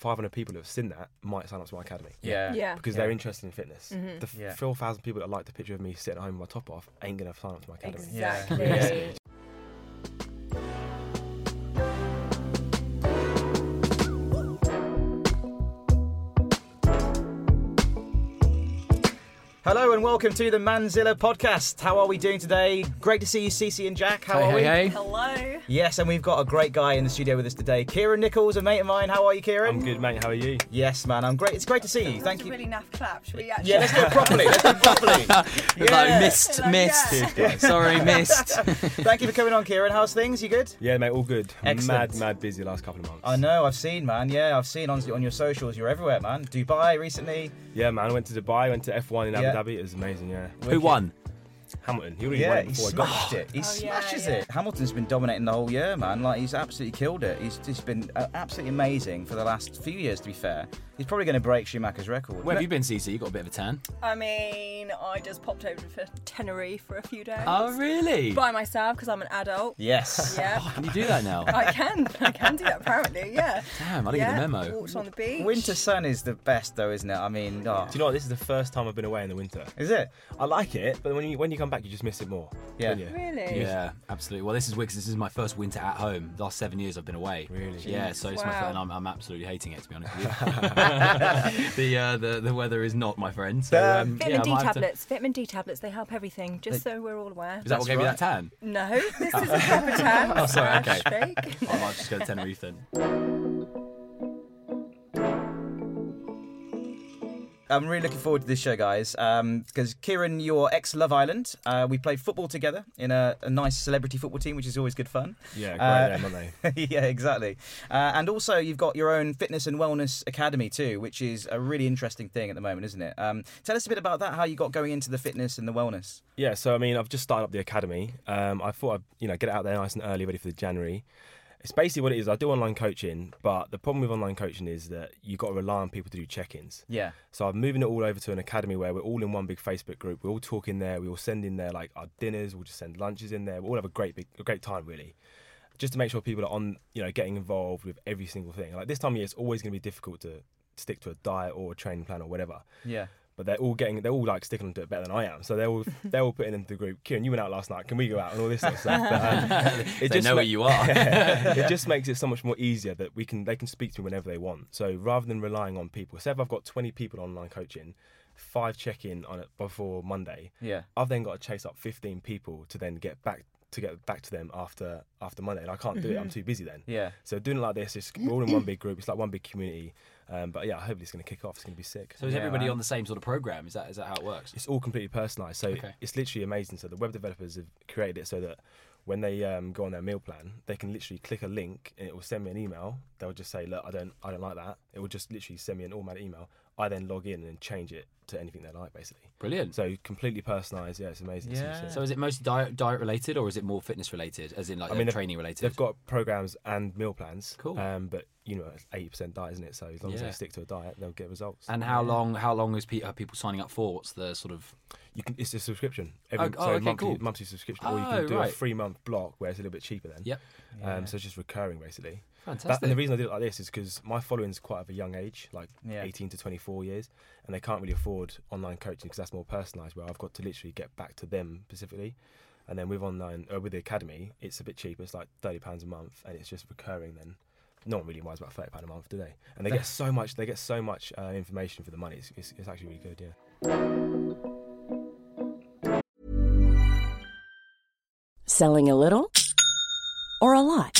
500 people who have seen that might sign up to my academy. Yeah. Yeah. Because Yeah. they're interested in fitness. Mhm. The f- Yeah. 4,000 people that like the picture of me sitting at home with my top off ain't going to sign up to my academy. Exactly. Yeah. Hello and welcome to the Manzilla podcast. How are we doing today? Great to see you, Cece and Jack. How are we? Hello. Yes, and we've got a great guy in the studio with us today, Kieran Nicholls, a mate of mine. How are you, Kieran? I'm good, mate. How are you? Yes, man. I'm great. It's great to see you. Thank That's a you. really naff clap. Should we actually? Yeah, let's do it properly. Let's do it properly. It's like missed, Like, missed. yeah. Cheers. Sorry, missed. Thank you for coming on, Kieran. How's things? You good? Yeah, mate, all good. Excellent. Mad, mad busy the last couple of months. I know. I've seen, man. Yeah, I've seen on on your socials. You're everywhere, man. Dubai recently. Yeah, man. I went to Dubai, went to F1 in Abu Yeah. Dhabi. It was amazing, yeah. Who won? Hamilton. He already Yeah, won it he before I got smashed it. He Oh, smashes yeah. it. Hamilton's been dominating the whole year, man. Like he's absolutely killed it. He's just been uh, absolutely amazing for the last few years. To be fair, he's probably going to break Schumacher's record. Where have you been, CC? You got a bit of a tan. I mean, I just popped over to Tenerife for a few days. Oh, really? By myself because I'm an adult. Yes. Yeah. Can you do that now? I can. I can do that apparently. Yeah. Damn, I didn't yeah. get the memo. Walked on the beach. Winter sun is the best, though, isn't it? I mean, oh, Do you know what? This is the first time I've been away in the winter. is it? I like it, but when you when you come back, you just miss it more. Yeah. you? Really? Yeah, absolutely. Well, this is weird 'cause this is my first winter at home. The last seven years I've been away. Really? Yeah, so it's my Wow. first, and I'm, I'm absolutely hating it to be honest with you. the, uh, the the weather is not my friend. So um, Vitamin yeah, I D might have to- tablets. Vitamin D tablets. They help everything. Just so we're all aware. Is that what That's gave you that tan? No, this is a proper tan. Oh, sorry, okay. Fake. I might just go to Tenerife then. I'm really looking forward to this show, guys. Because Kieran, you're ex Love Island. Uh, we played football together in a, a nice celebrity football team, which is always good fun. Yeah, great Uh, aren't they? yeah, exactly. Uh, and also, you've got your own fitness and wellness academy too, which is a really interesting thing at the moment, isn't it? Um, tell us a bit about that. How you got going into the fitness and the wellness? Yeah, so I mean, I've just started up the academy. Um, I thought I'd you know get it out there nice and early, ready for the January. It's basically what it is. I do online coaching, but the problem with online coaching is that you've got to rely on people to do check-ins. Yeah. So I'm moving it all over to an academy where we're all in one big Facebook group. We're all talk in there. We all send in there like our dinners. We'll just send lunches in there. We all have a great big, a great time really, just to make sure people are on, you know, getting involved with every single thing. Like this time of year, it's always going to be difficult to stick to a diet or a training plan or whatever. Yeah. But they're all getting, they're all like sticking onto it better than I am. So they're all, they're all putting into the group. Kieran, you went out last night. Can we go out and all this sort of stuff? But, um, They know where you are. it just makes it so much more easier that we can they can speak to me whenever they want. So rather than relying on people, say if I've got 20 people online coaching, five check in on it before Monday. Yeah. I've then got to chase up 15 people to then get back to get back to them after after Monday, and I can't do it. I'm too busy then. Yeah. So doing it like this, it's, we're all in one big group. It's like one big community. Um, but yeah, hopefully it's going to kick off. It's going to be sick. So is Yeah, everybody man. on the same sort of program? Is that is that how it works? It's all completely personalised. So Okay. it's literally amazing. So the web developers have created it so that when they um, go on their meal plan, they can literally click a link and it will send me an email. They'll just say, "Look, I don't, I don't like that." It will just literally send me an automatic email. I then log in and change it to anything they like, basically. Brilliant. So completely personalised. Yeah, it's amazing. Yeah. So is it mostly diet diet related, or is it more fitness related, as in like I mean, training related? They've got programs and meal plans. Cool. Um, but you know, it's eighty percent diet, isn't it? So as long as they stick to a diet, they'll get results. And how long? How long is pe- are people signing up for? What's the sort of? you can it's a subscription. Oh, Every, oh, so okay, monthly, cool. monthly subscription, or you Oh, can do right. a three month block where it's a little bit cheaper then. Yep. Um, so it's just recurring basically. That, and the reason I did it like this is because my following is quite of a young age, like Yeah. 18 to 24 years, and they can't really afford online coaching because that's more personalised. Where I've got to literally get back to them specifically, and then with online, or with the academy, it's a bit cheaper. It's like 30 pounds a month, and it's just recurring. Then no one really minds about 30 pound a month, do they? And they get so much, they get so much uh, information for the money. It's, it's, it's actually really good, yeah. Selling a little or a lot?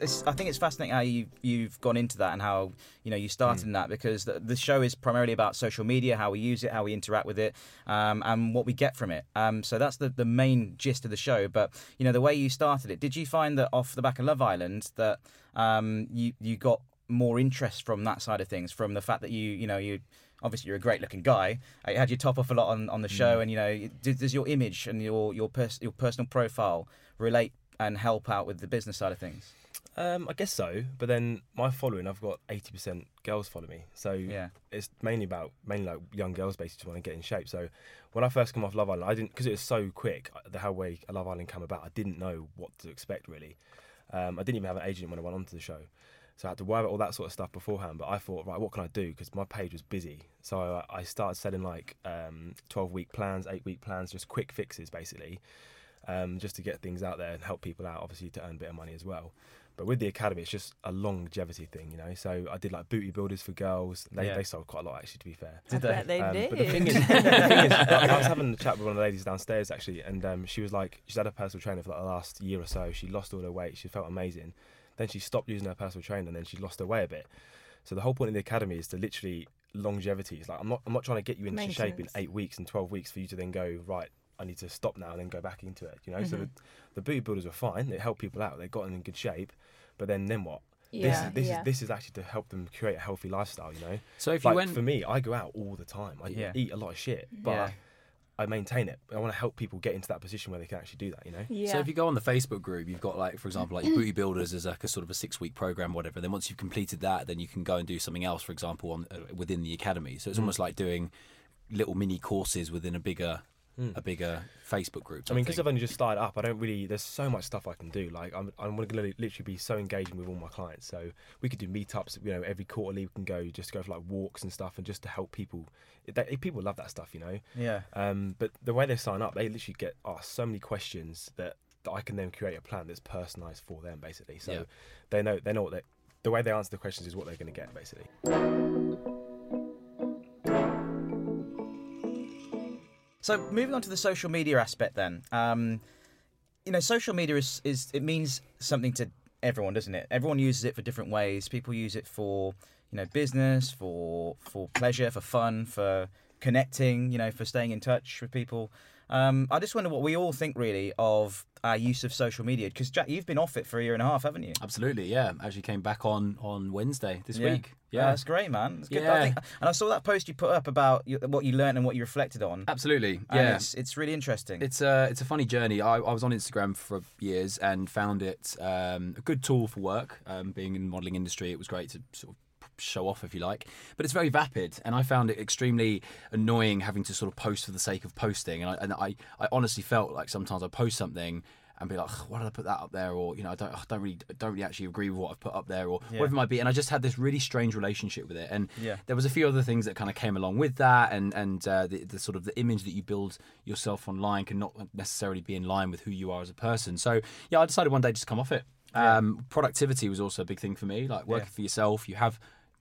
It's, I think it's fascinating how you you've gone into that and how you know you started in that because the, the show is primarily about social media, how we use it, how we interact with it, um, and what we get from it. Um, so that's the, the main gist of the show. But you know the way you started it, did you find that off the back of Love Island that um, you you got more interest from that side of things, from the fact that you you know you obviously you're a great looking guy. Uh, You had your top off a lot on, on the show, and you know does, does your image and your your pers- your personal profile relate and help out with the business side of things? Um, I guess so, but then my following, I've got eighty percent girls follow me, so Yeah. it's mainly about mainly like young girls basically want to get in shape. So when I first come off Love Island, I didn't because it was so quick. uh, The how way Love Island came about, I didn't know what to expect really. Um, I didn't even have an agent when I went onto the show, so I had to worry about all that sort of stuff beforehand. But I thought, right, what can I do? Because my page was busy, so I, I started selling like um, twelve week plans, eight week plans, just quick fixes basically, um, just to get things out there and help people out, obviously to earn a bit of money as well. But with the academy, it's just a longevity thing, you know. So I did like booty builders for girls. They, Yeah. they sold quite a lot, actually. To be fair, I bet they um, did. But the thing is, the thing is I was having a chat with one of the ladies downstairs actually, and um, she was like, she's had a personal trainer for like the last year or so. She lost all her weight. She felt amazing. Then she stopped using her personal trainer, and then she lost her way a bit. So the whole point of the academy is to literally longevity. It's like I'm not I'm not trying to get you into shape in eight weeks and twelve weeks for you to then go right. I need to stop now and then go back into it. You know, so the, the booty builders were fine. They helped people out. They got them in good shape. But then then what? Yeah, this is this yeah. is this is actually to help them create a healthy lifestyle. You know. So if you went, for me, I go out all the time. I Yeah. eat a lot of shit, but Yeah. I maintain it. I want to help people get into that position where they can actually do that. You know. yeah. So if you go on the Facebook group, you've got like, for example, like your Booty Builders is like a sort of a six-week program, whatever. Then once you've completed that, then you can go and do something else, for example, on uh, within the academy. So it's almost like doing little mini courses within a bigger, a bigger Facebook group. I mean, because. I've only just started up, I don't really. There's so much stuff I can do. Like, I'm, I'm going to literally be so engaging with all my clients. So we could do meetups. You know, every quarterly we can go just go for like walks and stuff, and just to help people. They, people love that stuff, you know. Yeah. Um, but the way they sign up, they literally get asked so many questions that, that I can then create a plan that's personalised for them, basically. So Yeah. they know they know what they, the way they answer the questions is what they're going to get, basically. So moving on to the social media aspect, then, um, you know, social media is, is it means something to everyone, doesn't it? Everyone uses it for different ways. People use it for you know business, for for pleasure, for fun, for connecting. You know, for staying in touch with people. Um, I just wonder what we all think really of our use of social media? Because Jack, you've been off it for a year and a half, haven't you? Absolutely, yeah. Actually came back on on Wednesday this Yeah. week. Yeah, Yeah, that's great, man. It's good. I Yeah. think, and I saw that post you put up about you, what you learned and what you reflected on. absolutely. And Yeah, it's, it's really interesting. It's a it's a funny journey. I, I was on Instagram for years and found it um, a good tool for work. Um, being in the modelling industry, it was great to sort of show off if you like but it's very vapid and i found it extremely annoying having to sort of post for the sake of posting and i, and I, I honestly felt like sometimes i post something and be like, why did I put that up there? Or you know, I don't, I don't really, don't really actually agree with what I've put up there, or Yeah. whatever it might be. And I just had this really strange relationship with it. And Yeah. there was a few other things that kind of came along with that, and and uh, the, the sort of the image that you build yourself online can not necessarily be in line with who you are as a person. So yeah, I decided one day just to come off it. Um, productivity was also a big thing for me. Like working Yeah. for yourself, you have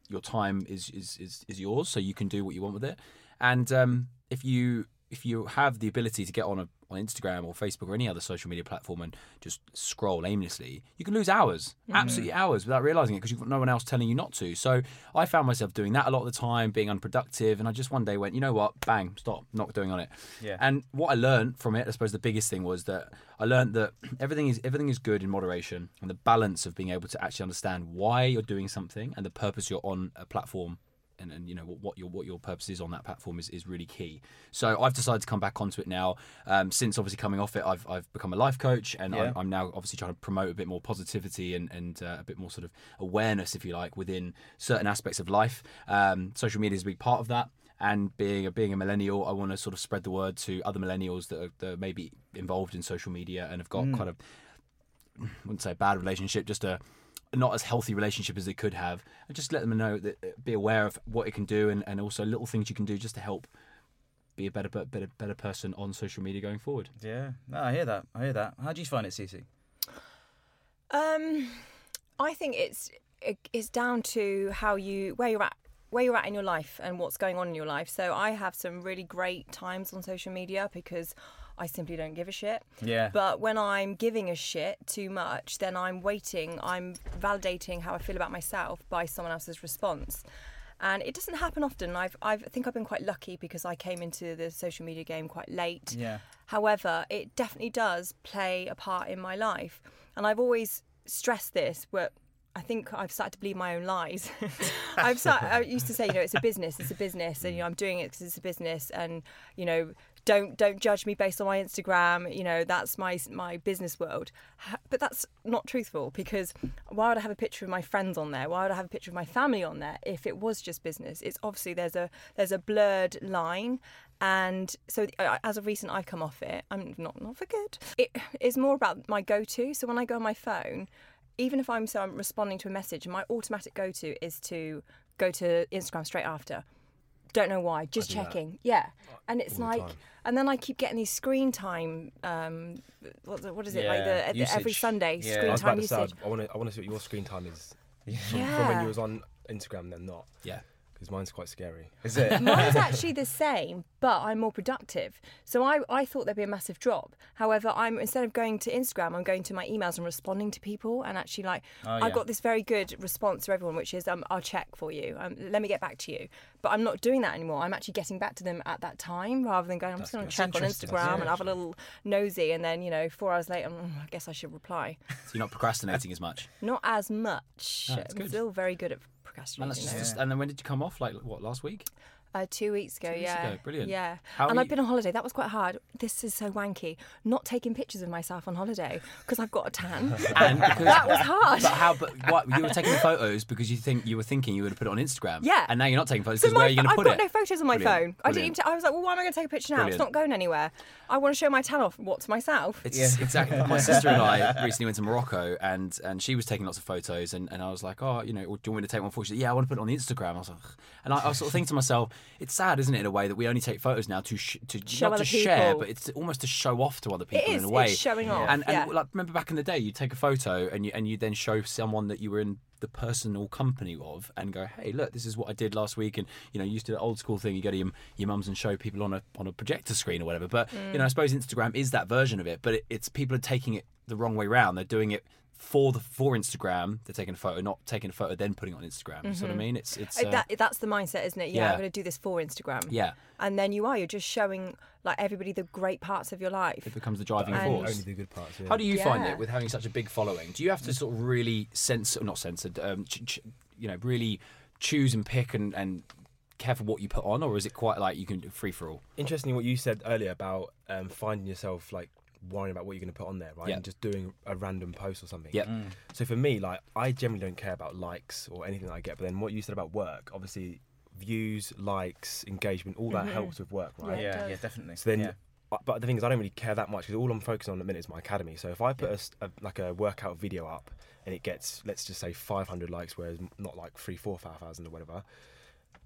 your time is, is is is yours, so you can do what you want with it. And um, if you if you have the ability to get on a on Instagram or Facebook or any other social media platform and just scroll aimlessly, you can lose hours, mm-hmm. absolutely hours, without realizing it because you've got no one else telling you not to. So I found myself doing that a lot of the time, being unproductive, and I just one day went, you know what, bang, stop, not doing on it. Yeah. And what I learned from it, I suppose the biggest thing was that I learned that everything is everything is good in moderation, and the balance of being able to actually understand why you're doing something and the purpose you're on a platform and, and you know what, what your what your purpose is on that platform is, is really key. So I've decided to come back onto it now. Um, since obviously coming off it, I've I've become a life coach, and Yeah. I'm, I'm now obviously trying to promote a bit more positivity and and uh, a bit more sort of awareness, if you like, within certain aspects of life. Um, social media is a big part of that. And being a being a millennial, I want to sort of spread the word to other millennials that are, that are maybe involved in social media and have got kind of I wouldn't say a bad relationship, just a not as healthy relationship as they could have, and just let them know that uh, be aware of what it can do, and, and also little things you can do just to help be a better better better person on social media going forward. yeah, no, I hear that. I hear that. How do you find it, Cece? Um, I think it's it- it's down to how you where you're at where you're at in your life and what's going on in your life. So I have some really great times on social media because I simply don't give a shit. Yeah. But when I'm giving a shit too much, then I'm waiting, I'm validating how I feel about myself by someone else's response. And it doesn't happen often. I've, I've, I think I've been quite lucky because I came into the social media game quite late. Yeah. However, it definitely does play a part in my life. And I've always stressed this, but I think I've started to believe my own lies. I've started, I used to say, you know, it's a business, it's a business, and you know, I'm doing it because it's a business, and you know, don't don't judge me based on my Instagram. You know, that's my my business world. But that's not truthful because why would I have a picture of my friends on there? Why would I have a picture of my family on there if it was just business? It's obviously there's a there's a blurred line, and so uh, as of recent, I've come off it. I'm not not for good. It is more about my go-to. So when I go on my phone, even if I'm so I'm responding to a message, my automatic go-to is to go to Instagram straight after. Don't know why, just do that. checking. Yeah, and it's all like, time. and then I keep getting these screen time. Um, what, what is it like? Yeah, The, every. Sunday Yeah. I screen time to say. I want to, I want to see what your screen time is from, from when you was on Instagram then not, Yeah. Because mine's quite scary. Is it? Mine's actually the same, but I'm more productive. So I, I thought there'd be a massive drop. However, I'm instead of going to Instagram, I'm going to my emails and responding to people. And actually, like, Oh, I yeah. got this very good response to everyone, which is, um, I'll check for you. Um, let me get back to you. But I'm not doing that anymore. I'm actually getting back to them at that time rather than going, I'm just going to check on Instagram and have a little nosy. And then, you know, four hours later, "Mm, I guess I should reply. So you're not procrastinating as much. Not as much. Oh, I'm good. still very good at And, that's just, though. just- and then when did you come off? Like what last week? Uh, two weeks ago, Two weeks yeah. ago, brilliant. Yeah. How and I've you- been on holiday. That was quite hard. This is so wanky. Not taking pictures of myself on holiday because I've got a tan. And because, that was hard. But how? But what? You were taking the photos because you think you were thinking you would have put it on Instagram. Yeah. And now you're not taking photos because my where are you going to pho- put I've it? got no photos on my Brilliant, phone. I didn't even. brilliant. ta- I was like, well, why am I going to take a picture now? It's not going anywhere. I want to show my tan off. What to myself? It's exactly. My sister and I recently went to Morocco, and and she was taking lots of photos, and, and I was like, oh, you know, do you want me to take one for you? Said, yeah, I want to put it on Instagram. I was like, "Ugh." and I, I was sort of thinking to myself, it's sad, isn't it, in a way that we only take photos now to sh- to Show not to share, but it's almost to show off to other people is, in a way. it's showing off, And, and yeah. like remember back in the day, you take a photo and you and you then show someone that you were in the personal company of and go, hey, look, this is what I did last week, and you know, you used to do the old school thing, you go to your, your mums and show people on a on a projector screen or whatever. But Mm. you know, I suppose Instagram is that version of it, but it, it's people are taking it the wrong way round. They're doing it for the for Instagram. They're taking a photo, not taking a photo then putting it on Instagram. You see what I mean? It's it's Uh, uh, that, that's the mindset, isn't it? Yeah, yeah. I'm going to do this for Instagram. yeah. And then you are, you're just showing like everybody the great parts of your life. It becomes the driving And- force. Only the good parts. Yeah. How do you find it with having such a big following? Do you have to sort of really censor, not censored, um, ch- ch- you know, really choose and pick and, and care for what you put on, or is it quite like you can do free for all? Interesting what you said earlier about um, finding yourself like worrying about what you're going to put on there, right? Yeah. And just doing a random post or something. Yep. Mm. So for me, like I generally don't care about likes or anything that I get. But then what you said about work, obviously, views, likes, engagement, all that mm-hmm. helps with work, right? it Yeah, yeah, definitely. So then, yeah. but the thing is, I don't really care that much because all I'm focusing on at the minute is my academy. So if I put a s a like a workout video up and it gets, let's just say, 500 likes, whereas not like three, four, five thousand or whatever,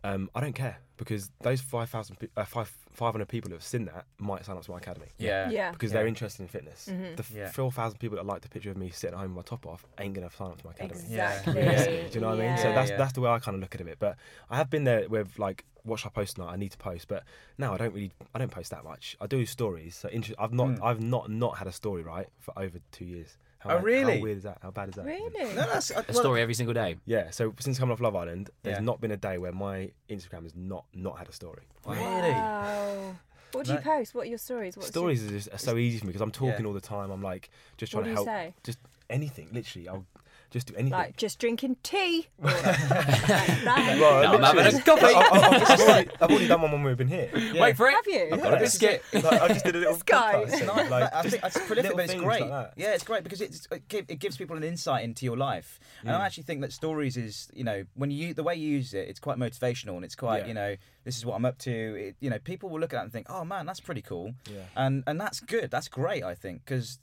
um, I don't care because those 5,000 uh, 5, 500 people who have seen that might sign up to my academy. yeah, Yeah. Because Yeah. they're interested in fitness. Mm-hmm. The Yeah. 4,000 people that like the picture of me sitting at home with my top off ain't going to sign up to my academy. Exactly. Yeah. Do you know what I mean? So that's Yeah. that's the way I kind of look at it. But I have been there with like, what should I post tonight? I need to post, but now I don't really, I don't post that much. I do stories. So inter- I've not, I've not not had a story right for over two years. How. Oh, bad- really? How weird is that? How bad is that? Really? No, that's uh, A well, story every single day. Yeah. So since coming off Love Island, there's Yeah. not been a day where my Instagram has not not had a story. Really? Wow. What do you That- post? What are your stories? What's Stories are just are so easy for me because I'm talking Yeah. all the time. I'm like just What trying do to you help. say? Just anything, literally. I'll just do anything. Like just drinking tea. Or like that. Well, No, I'm having a literally- coffee. I- I- I've, already, I've already done one when we've been here. Wait for it. Have you? I've got a biscuit. Like, I just did a little This guy. podcast thing, No, like, I think that's prolific, little but it's things great. like that. yeah, it's great because it's, it, give, it gives people an insight into your life. And. I actually think that stories is, you know, when you the way you use it, it's quite motivational and it's quite, Yeah. you know, this is what I'm up to. It, you know, people will look at that and think, oh man, that's pretty cool. Yeah. And and that's good. That's great. I think because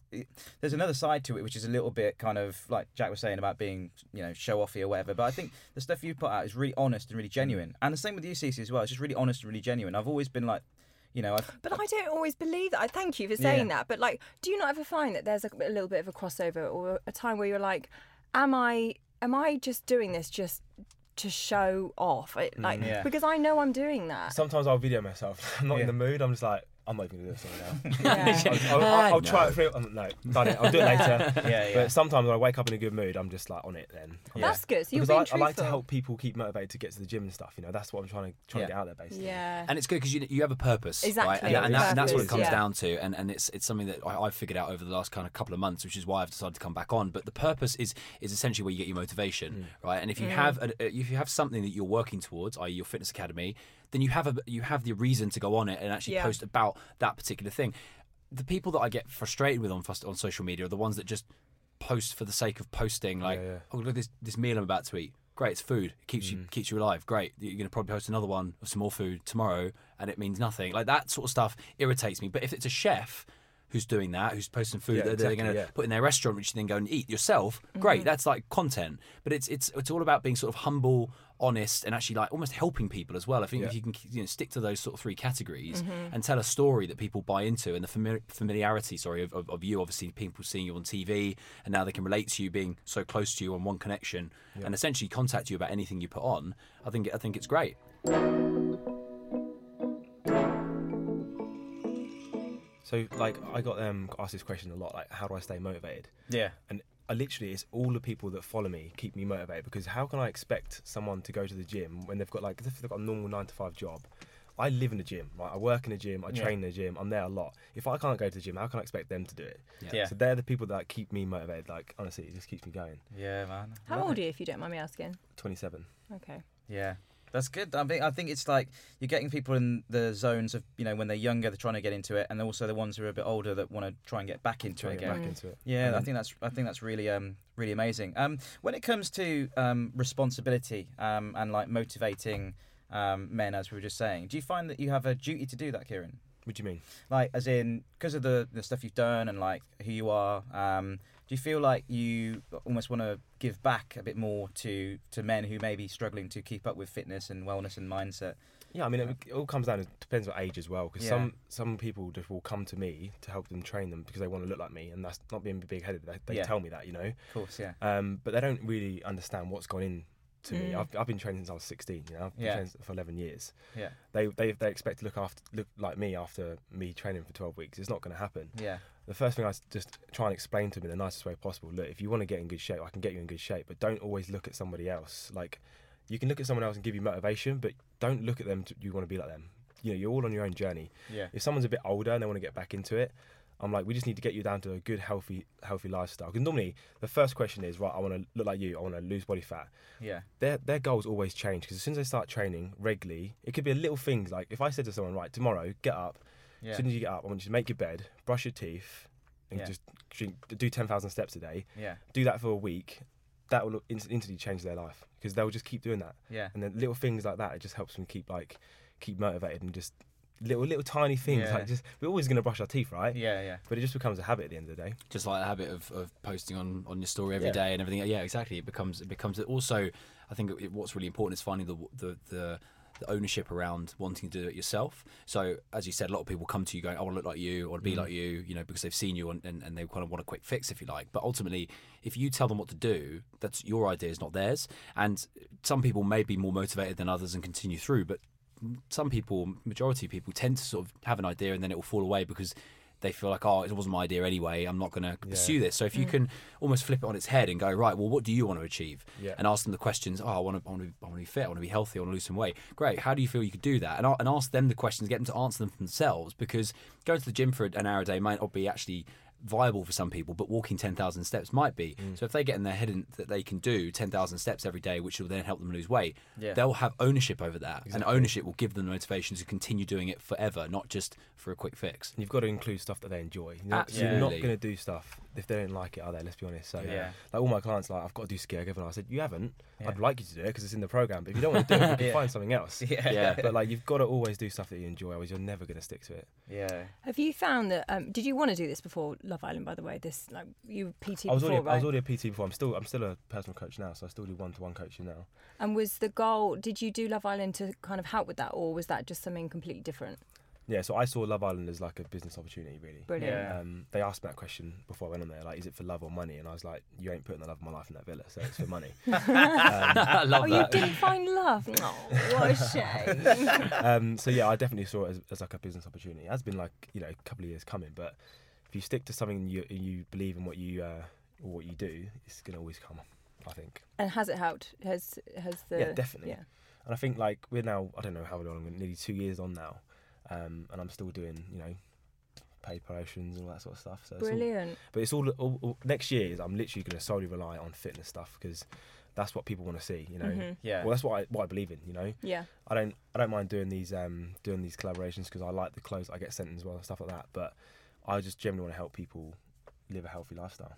there's another side to it which is a little bit kind of like Jack was saying about being, you know, show offy or whatever. But I think the stuff you put out is really honest and really mm. genuine. And the same with you, Cece, as well. It's just really honest and really genuine. I've always been like. You know, I've, But I don't always believe that. I thank you for saying Yeah. that. But like, do you not ever find that there's a, a little bit of a crossover or a time where you're like, am I am I just doing this just to show off? It- Like mm, Yeah. because I know I'm doing that. Sometimes I'll video myself. I'm not Yeah. in the mood. I'm just like, I'm not even gonna do this right now. Yeah. I'll, I'll, I'll, I'll No. try it for um, no, done it. I'll do it later. Yeah, yeah. But sometimes when I wake up in a good mood, I'm just like on it. Then That's good. So you're because being I, I like to help people keep motivated to get to the gym and stuff. You know, that's what I'm trying to trying Yeah. to get out there basically. Yeah. And it's good because you, you have a purpose, right? Exactly, And, and, that, and that's what it comes yeah. down to. And, and it's it's something that I, I've figured out over the last kind of couple of months, which is why I've decided to come back on. But the purpose is is essentially where you get your motivation, right? And if you have a, if you have something that you're working towards, i.e., your fitness academy, then you have a you have the reason to go on it and actually Yeah. post about that particular thing. The people that I get frustrated with on on social media are the ones that just post for the sake of posting, like, yeah. oh look at this this meal I'm about to eat. Great, it's food. It keeps you mm. keeps you alive. Great. You're going to probably post another one of some more food tomorrow, and it means nothing. Like that sort of stuff irritates me. But if it's a chef who's doing that, who's posting food Yeah, that they're going to yeah. put in their restaurant, which you then go and eat yourself, great. Mm-hmm. That's like content. But it's it's it's all about being sort of humble, honest, and actually like almost helping people as well. I think if you can you know stick to those sort of three categories and tell a story that people buy into, and the famili- familiarity, sorry, of, of, of you, obviously people seeing you on TV, and now they can relate to you being so close to you on one connection, and essentially contact you about anything you put on. I think I think it's great. So like I got um asked this question a lot, like how do I stay motivated? yeah. And I literally it's all the people that follow me keep me motivated because how can I expect someone to go to the gym when they've got like if they've got a normal nine to five job? I live in a gym, right? I work in a gym, I Yeah. train in a gym, I'm there a lot. If I can't go to the gym, how can I expect them to do it? Yeah. So they're the people that keep me motivated. Like honestly, it just keeps me going. Yeah, man. How Love old it. are you, if you don't mind me asking? Twenty seven. Okay. Yeah. That's good. I think I think it's like you're getting people in the zones of you know when they're younger they're trying to get into it, and they're also the ones who are a bit older that want to try and get back into it again. back into it. Yeah, I think that's I think that's really um really amazing. Um, when it comes to um responsibility um and like motivating um men, as we were just saying, do you find that you have a duty to do that, Kieran? What do you mean? Like, as in, because of the the stuff you've done and like who you are, um, do you feel like you almost want to give back a bit more to to men who may be struggling to keep up with fitness and wellness and mindset? Yeah, I mean, it, it all comes down. It depends on age as well. Because Yeah. some some people just will come to me to help them train them because they want to look like me, and that's not being big headed. They, they Yeah. tell me that, you know. Of course, yeah. Um, but they don't really understand what's gone in to me. I've, I've been training since I was 16. You know, I've been Yeah. training for 11 years. Yeah. They they they expect to look after look like me after me training for 12 weeks. It's not going to happen. Yeah. The first thing I just try and explain to them in the nicest way possible. Look, if you want to get in good shape, I can get you in good shape, but don't always look at somebody else. Like, you can look at someone else and give you motivation, but don't look at them. To, you want to be like them. You know, you're all on your own journey. Yeah. If someone's a bit older and they want to get back into it, I'm like, we just need to get you down to a good, healthy, healthy lifestyle. Because normally the first question is, right, I want to look like you. I want to lose body fat. Yeah. Their their goals always change because as soon as they start training regularly, it could be a little things like if I said to someone, right, tomorrow, get up. Yeah. As soon as you get up, I want you to make your bed, brush your teeth, and Yeah. just drink, do ten thousand steps a day. Yeah. Do that for a week. That will instantly change their life because they'll just keep doing that. Yeah. And then little things like that, it just helps them keep like keep motivated and just little little tiny things Yeah. like just we're always gonna brush our teeth, right? Yeah, yeah. But it just becomes a habit at the end of the day. just like the habit of, of posting on, on your story every Yeah. day and everything. Yeah, exactly. It becomes it becomes also. I think it, what's really important is finding the the the the ownership around wanting to do it yourself. So, as you said, a lot of people come to you going, "I want to look like you, I want to be mm. like you," you know, because they've seen you and, and, and they kind of want a quick fix, if you like. But ultimately, if you tell them what to do, that's your idea, is not theirs. And some people may be more motivated than others and continue through, but some people, majority of people, tend to sort of have an idea and then it will fall away because they feel like, oh, it wasn't my idea anyway. I'm not going to pursue this. So if you mm. can almost flip it on its head and go, right, well, what do you want to achieve? Yeah. And ask them the questions. Oh, I want to, I want to, be, I want to be fit. I want to be healthy. I want to lose some weight. Great. How do you feel you could do that? And, and ask them the questions. Get them to answer them for themselves because going to the gym for an hour a day might not be actually viable for some people, but walking 10,000 steps might be. Mm. So if they get in their head in, that they can do 10,000 steps every day, which will then help them lose weight, Yeah. they'll have ownership over that. And ownership will give them the motivation to continue doing it forever, not just for a quick fix. And you've got to include stuff that they enjoy. You're not, you're not going to do stuff if they don't like it, are they? Let's be honest. So, Yeah. like all my clients, like I've got to do ski again. I said, you haven't. Yeah. I'd like you to do it because it's in the program. But if you don't want to do it, you can Yeah. find something else. Yeah. Yeah. But like you've got to always do stuff that you enjoy, otherwise you're never going to stick to it. Yeah. Have you found that? Um, did you want to do this before Love Island? By the way, this like you PT I was before, already right? I was already a PT before. I'm still I'm still a personal coach now, so I still do one to one coaching now. and was the goal? Did you do Love Island to kind of help with that, or was that just something completely different? Yeah, so I saw Love Island as like a business opportunity, really. Brilliant. Yeah. Um, they asked me that question before I went on there, like, is it for love or money? And I was like, you ain't putting the love of my life in that villa, so it's for money. I love Oh, you didn't find love? Oh, what a shame. um, so yeah, I definitely saw it as, as like a business opportunity. It has been like you know a couple of years coming, but if you stick to something you you believe in what you uh, what you do, it's gonna always come. I think, and has it helped? Has has the Yeah, definitely. Yeah. and I think like we're now I don't know how long, nearly two years on now, um, and I'm still doing you know paid promotions and all that sort of stuff. So it's all- Brilliant. but it's all, all, all next year. Is I'm literally going to solely rely on fitness stuff because that's what people want to see. You know, Mhm. Yeah. well that's what I what I believe in. You know, Yeah. I don't I don't mind doing these um doing these collaborations because I like the clothes I get sent as well and stuff like that. But I just generally want to help people live a healthy lifestyle.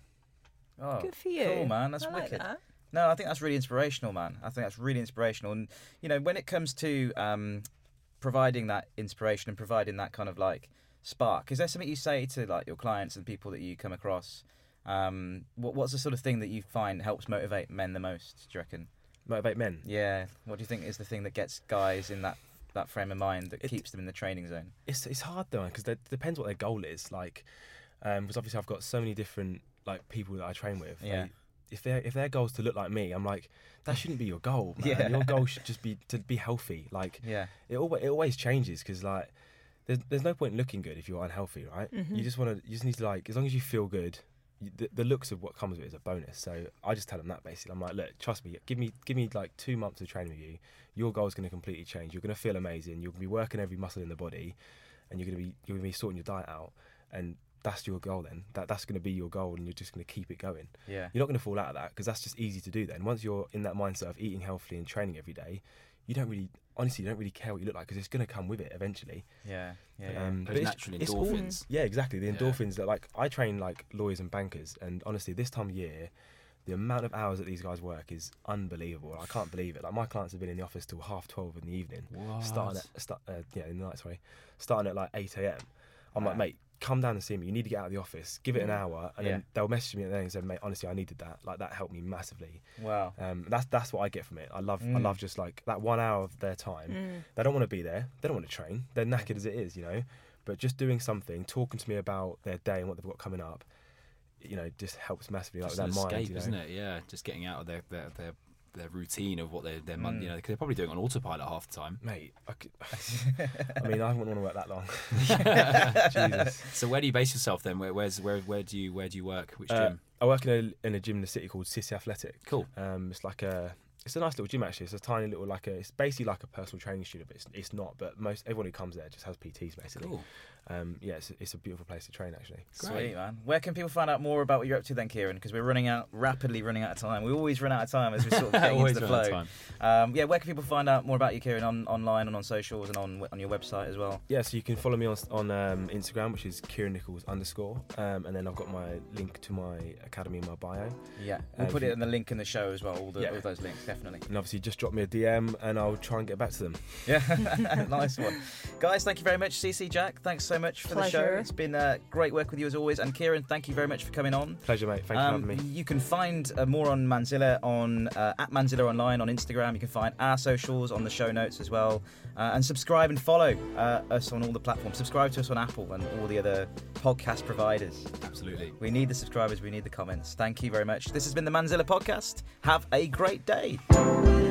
Oh, Good for you. Cool, man. That's I like wicked. that. No, I think that's really inspirational, man. I think that's really inspirational. And you know, when it comes to um, providing that inspiration and providing that kind of like spark, is there something you say to like your clients and people that you come across? Um, what, what's the sort of thing that you find helps motivate men the most? Do you reckon? Motivate men. Yeah. What do you think is the thing that gets guys in that that frame of mind that It- keeps them in the training zone? It's it's hard though because it depends what their goal is. Like, because obviously I've got so many different like people that I train with. Yeah. Like, if their if their goal is to look like me, I'm like that shouldn't be your goal. Man. Yeah. Your goal should just be to be healthy. Like Yeah. it always it always changes because like there's there's no point in looking good if you're unhealthy, right? Mm-hmm. You just want to you just need to like as long as you feel good. you- The, the looks of what comes with it is a bonus. So I just tell them that basically. I'm like, look, trust me. Give me, give me like two months of training with you. Your goal is going to completely change. You're going to feel amazing. You're going to be working every muscle in the body, and you're going to be, you're going to be sorting your diet out. And that's your goal. Then that that's going to be your goal, and you're just going to keep it going. Yeah. You're not going to fall out of that because that's just easy to do. Then once you're in that mindset of eating healthily and training every day, you don't really, honestly, you don't really care what you look like because it's going to come with it eventually. Yeah. Yeah. yeah. Um, Those but it's- natural it's all- endorphins. yeah, exactly. The Yeah. endorphins that like I train like lawyers and bankers, and honestly, this time of year, the amount of hours that these guys work is unbelievable. I can't believe it. Like my clients have been in the office till half twelve in the evening, what? starting at start, uh, yeah in the night sorry, starting at like eight a.m. I'm like, mate, come down and see me. You need to get out of the office. Give it an hour, and Yeah. then they'll message me and then say, mate, honestly, I needed that. Like that helped me massively. Wow. Um, that's that's what I get from it. I love I Mm. love just like that one hour of their time. They don't want to be there. They don't want to train. They're knackered as it is, you know. But just doing something, talking to me about their day and what they've got coming up, you know, just helps massively. Like Just with an their mind, you know? isn't it? Yeah, just getting out of their their, their their routine of what they're, they're mon- you know, 'cause they're probably doing on autopilot half the time. Mate, I, could, I mean, I wouldn't want to work that long. Jesus. So where do you base yourself then? Where, where's where where do you where do you work? Which Uh, gym? I work in a, in a gym in the city called City Athletic. Cool. Um, it's like a it's a nice little gym actually. It's a tiny little like a it's basically like a personal training studio, but it's, it's not. But most everyone who comes there just has PTs basically. Cool. Um, yeah, it's, it's a beautiful place to train actually. Sweet man. Where can people find out more about what you're up to then, Kieran? Because we're running out rapidly, running out of time. We always run out of time as we sort of get into the flow. Um, yeah, where can people find out more about you, Kieran, on online and on socials and on on your website as well? Yeah, so you can follow me on on um, Instagram, which is Kieran Nicholls underscore, um, and then I've got my link to my academy in my bio. Yeah, we'll Um, put it in the link in the show as well. All, the, Yeah. all those links, definitely. And obviously, just drop me a DM, and I'll try and get back to them. Yeah, nice one, guys. Thank you very much, CC Jack. Thanks so much for the show. It's been uh, great work with you as always. And Kieran, thank you very much for coming on. Pleasure, mate. Thanks Um, for having me. You can find uh, more on Manzilla on uh, at Manzilla Online on Instagram. You can find our socials on the show notes as well, uh, and subscribe and follow uh, us on all the platforms. Subscribe to us on Apple and all the other podcast providers. Absolutely. We need the subscribers. We need the comments. Thank you very much. This has been the Manzilla podcast. Have a great day. Mom